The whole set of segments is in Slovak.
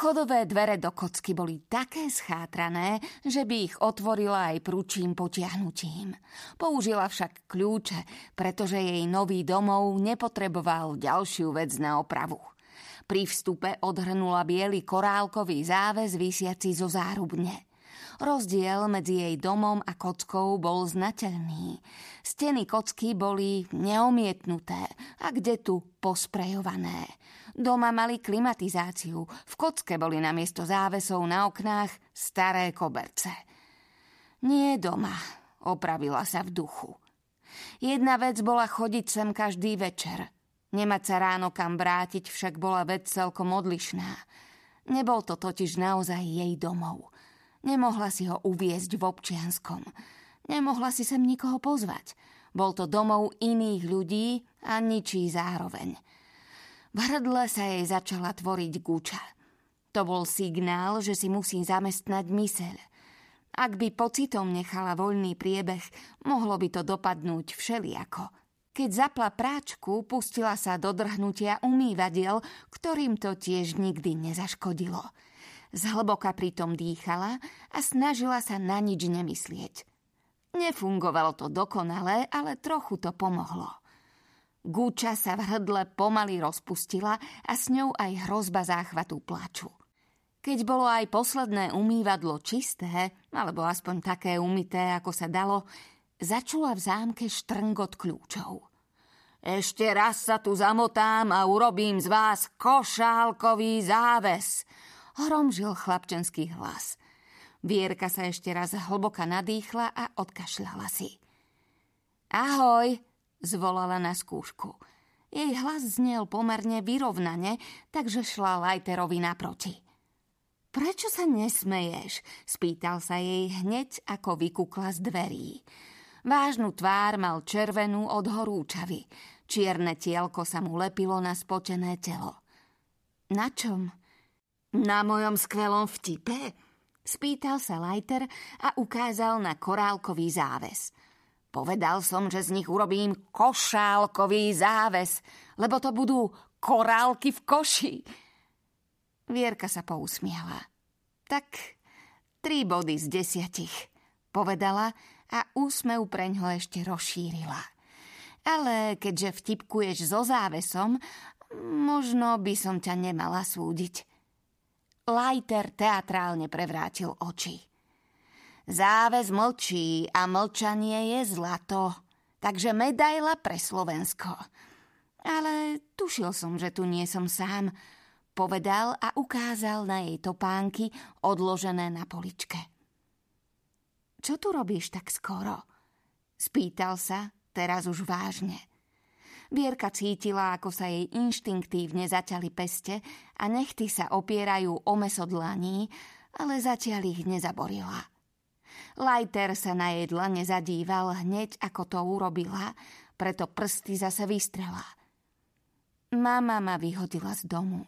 Vchodové dvere do kocky boli také schátrané, že by ich otvorila aj prúčím potiahnutím. Použila však kľúče, pretože jej nový domov nepotreboval ďalšiu vec na opravu. Pri vstupe odhrnula biely korálkový záväz vysiaci zo zárubne. Rozdiel medzi jej domom a kockou bol znateľný. Steny kocky boli neomietnuté a kde tu posprejované. Doma mali klimatizáciu, v kocke boli namiesto závesov na oknách staré koberce. Nie doma, opravila sa v duchu. Jedna vec bola chodiť sem každý večer. Nemať sa ráno kam vrátiť však bola vec celkom odlišná. Nebol to totiž naozaj jej domov. Nemohla si ho uviezť v občianskom. Nemohla si sem nikoho pozvať. Bol to domov iných ľudí a ničí zároveň. V hrdle sa jej začala tvoriť guča. To bol signál, že si musí zamestnať myseľ. Ak by pocitom nechala voľný priebeh, mohlo by to dopadnúť všeliako. Keď zapla práčku, pustila sa do drhnutia umývadiel, ktorým to tiež nikdy nezaškodilo. Zhlboka pritom dýchala a snažila sa na nič nemyslieť. Nefungovalo to dokonale, ale trochu to pomohlo. Gúča sa v hrdle pomaly rozpustila a s ňou aj hrozba záchvatu plaču. Keď bolo aj posledné umývadlo čisté, alebo aspoň také umité, ako sa dalo, začula v zámke štrngot kľúčov. Ešte raz sa tu zamotám a urobím z vás košálkový záves, hromžil chlapčenský hlas. Vierka sa ešte raz hlboka nadýchla a odkašľala si. Ahoj, zvolala na skúšku. Jej hlas znel pomerne vyrovnane, takže šla Lajterovi naproti. Prečo sa nesmeješ? spýtal sa jej hneď, ako vykukla z dverí. Vážnu tvár mal červenú od horúčavy. Čierne tielko sa mu lepilo na spočené telo. Na čom? Na mojom skvelom vtipe? Spýtal sa Lajter a ukázal na korálkový záves – Povedal som, že z nich urobím košálkový záves, lebo to budú korálky v koši. Vierka sa pousmiala. Tak tri body z desiatich, povedala a úsmev preňho ešte rozšírila. Ale keďže vtipkuješ so závesom, možno by som ťa nemala súdiť. Lajter teatrálne prevrátil oči. Záväz mlčí a mlčanie je zlato, takže medaila pre Slovensko. Ale tušil som, že tu nie som sám, povedal a ukázal na jej topánky odložené na poličke. Čo tu robíš tak skoro? Spýtal sa, teraz už vážne. Vierka cítila, ako sa jej inštinktívne zaťali peste a nechty sa opierajú o mesodlaní, ale zatiaľ ich nezaborila. Lajter sa na jej dlane zadíval hneď, ako to urobila, preto prsty zase vystrela. Mama ma vyhodila z domu.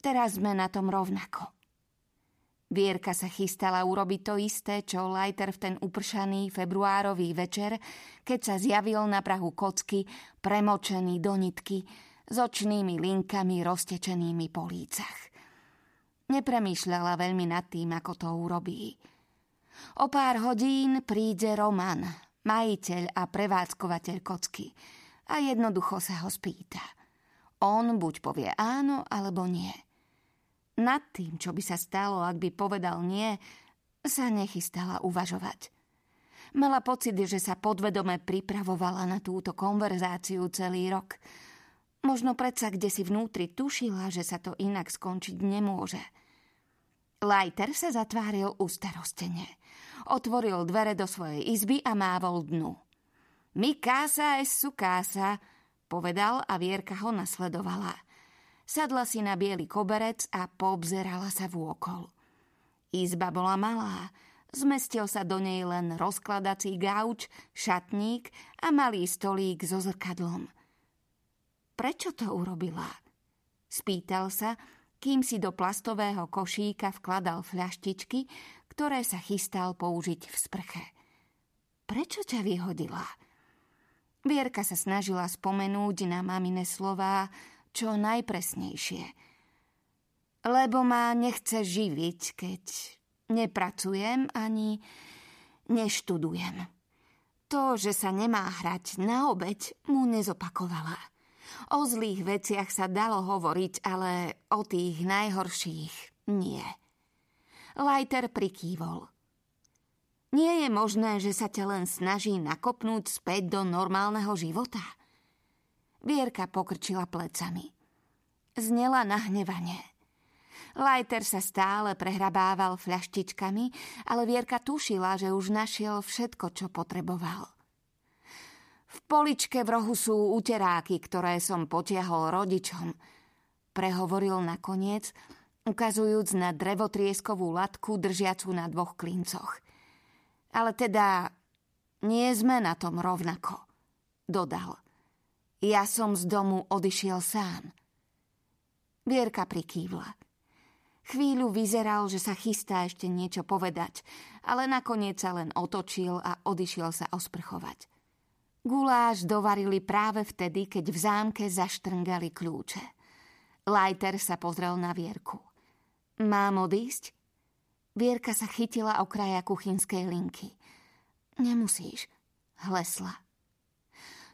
Teraz sme na tom rovnako. Vierka sa chystala urobiť to isté, čo Lajter v ten upršaný februárový večer, keď sa zjavil na prahu kocky, premočený do nitky, s očnými linkami roztečenými po lícach. Nepremýšľala veľmi nad tým, ako to urobí. O pár hodín príde Roman, majiteľ a prevádzkovateľ kocky a jednoducho sa ho spýta. On buď povie áno, alebo nie. Nad tým, čo by sa stalo, ak by povedal nie, sa nechystala uvažovať. Mala pocit, že sa podvedome pripravovala na túto konverzáciu celý rok. Možno predsa kde si vnútri tušila, že sa to inak skončiť nemôže – Lajter sa zatváril ustarostene. Otvoril dvere do svojej izby a mávol dnu. Mi kása es su kása, povedal a Vierka ho nasledovala. Sadla si na biely koberec a poobzerala sa vôkol. Izba bola malá, zmestil sa do nej len rozkladací gauč, šatník a malý stolík so zrkadlom. Prečo to urobila? Spýtal sa, kým si do plastového košíka vkladal fľaštičky, ktoré sa chystal použiť v sprche. Prečo ťa vyhodila? Vierka sa snažila spomenúť na mamine slová čo najpresnejšie. Lebo ma nechce živiť, keď nepracujem ani neštudujem. To, že sa nemá hrať na obeď, mu nezopakovala. O zlých veciach sa dalo hovoriť, ale o tých najhorších nie. Lajter prikývol. Nie je možné, že sa ťa len snaží nakopnúť späť do normálneho života. Vierka pokrčila plecami. Znela nahnevanie. Lajter sa stále prehrabával fľaštičkami, ale Vierka tušila, že už našiel všetko, čo potreboval. V poličke v rohu sú uteráky, ktoré som potiahol rodičom. Prehovoril nakoniec, ukazujúc na drevotrieskovú latku držiacu na dvoch klincoch – ale teda nie sme na tom rovnako, dodal. Ja som z domu odišiel sám. Vierka prikývla. Chvíľu vyzeral, že sa chystá ešte niečo povedať, ale nakoniec sa len otočil a odišiel sa osprchovať. Guláš dovarili práve vtedy, keď v zámke zaštrngali kľúče. Lajter sa pozrel na Vierku. Mám odísť? Vierka sa chytila o kraja kuchynskej linky. Nemusíš, hlesla.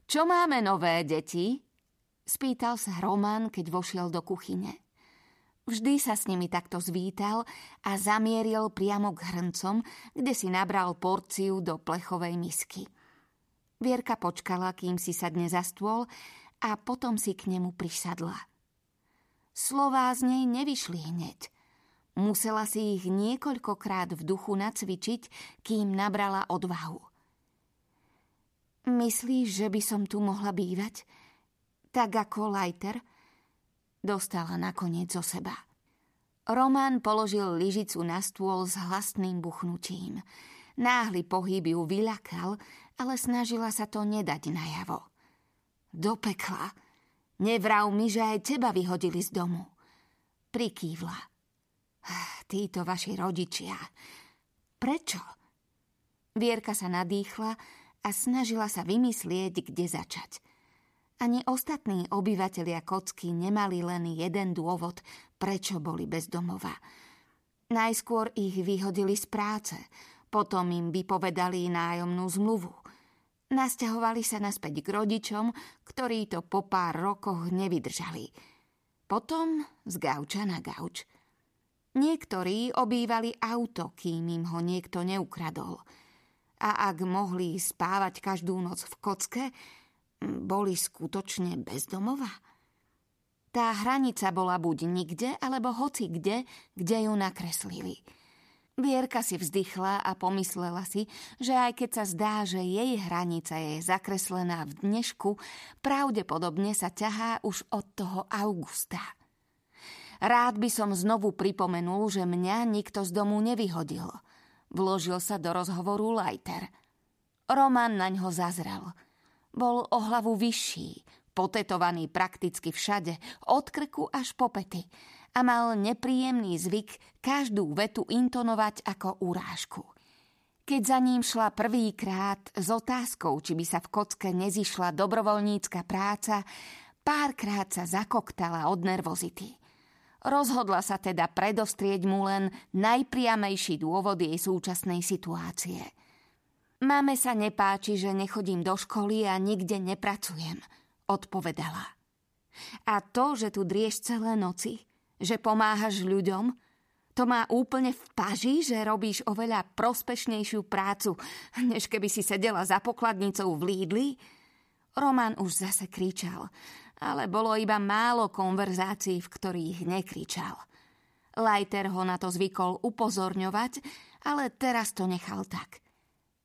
Čo máme nové, deti? Spýtal sa Roman, keď vošiel do kuchyne. Vždy sa s nimi takto zvítal a zamieril priamo k hrncom, kde si nabral porciu do plechovej misky. Vierka počkala, kým si sadne za stôl a potom si k nemu prisadla. Slová z nej nevyšli hneď. Musela si ich niekoľkokrát v duchu nacvičiť, kým nabrala odvahu. Myslíš, že by som tu mohla bývať? Tak ako Lajter? Dostala nakoniec zo seba. Román položil lyžicu na stôl s hlasným buchnutím. Náhly pohyb ju vyľakal, ale snažila sa to nedať najavo. Do pekla. Nevrav mi, že aj teba vyhodili z domu. Prikývla. Títo vaši rodičia. Prečo? Vierka sa nadýchla a snažila sa vymyslieť, kde začať. Ani ostatní obyvatelia kocky nemali len jeden dôvod, prečo boli bez domova. Najskôr ich vyhodili z práce, potom im vypovedali nájomnú zmluvu. Nasťahovali sa naspäť k rodičom, ktorí to po pár rokoch nevydržali. Potom z gauča na gauč – Niektorí obývali auto, kým im ho niekto neukradol. A ak mohli spávať každú noc v kocke, boli skutočne bezdomova. Tá hranica bola buď nikde, alebo hoci kde, kde ju nakreslili. Vierka si vzdychla a pomyslela si, že aj keď sa zdá, že jej hranica je zakreslená v dnešku, pravdepodobne sa ťahá už od toho augusta. Rád by som znovu pripomenul, že mňa nikto z domu nevyhodil. Vložil sa do rozhovoru Lajter. Roman na ňo zazrel. Bol o hlavu vyšší, potetovaný prakticky všade, od krku až po pety a mal nepríjemný zvyk každú vetu intonovať ako urážku. Keď za ním šla prvýkrát s otázkou, či by sa v kocke nezišla dobrovoľnícka práca, párkrát sa zakoktala od nervozity. Rozhodla sa teda predostrieť mu len najpriamejší dôvod jej súčasnej situácie. Máme sa nepáči, že nechodím do školy a nikde nepracujem, odpovedala. A to, že tu drieš celé noci, že pomáhaš ľuďom, to má úplne v paži, že robíš oveľa prospešnejšiu prácu, než keby si sedela za pokladnicou v Lídli? Roman už zase kričal ale bolo iba málo konverzácií, v ktorých nekričal. Lajter ho na to zvykol upozorňovať, ale teraz to nechal tak.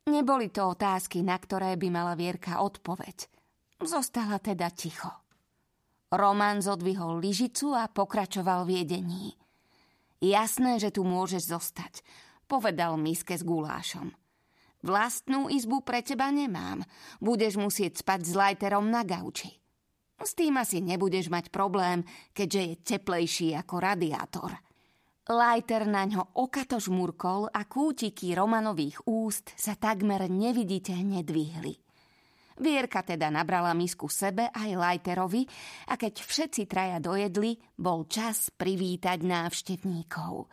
Neboli to otázky, na ktoré by mala Vierka odpoveď. Zostala teda ticho. Roman zodvihol lyžicu a pokračoval v jedení. Jasné, že tu môžeš zostať, povedal miske s gulášom. Vlastnú izbu pre teba nemám. Budeš musieť spať s Lajterom na gauči. S tým asi nebudeš mať problém, keďže je teplejší ako radiátor. Lajter na ňo okato žmurkol a kútiky Romanových úst sa takmer neviditeľne dvihli. Vierka teda nabrala misku sebe aj Lajterovi a keď všetci traja dojedli, bol čas privítať návštevníkov.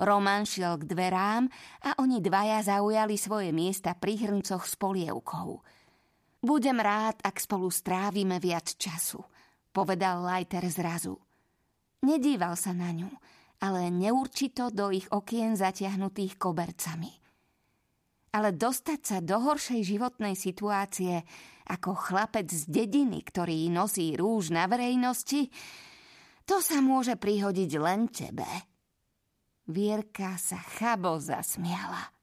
Roman šiel k dverám a oni dvaja zaujali svoje miesta pri hrncoch s polievkou. Budem rád, ak spolu strávime viac času, povedal Lajter zrazu. Nedíval sa na ňu, ale neurčito do ich okien zatiahnutých kobercami ale dostať sa do horšej životnej situácie ako chlapec z dediny, ktorý nosí rúž na verejnosti, to sa môže prihodiť len tebe. Vierka sa chabo zasmiala.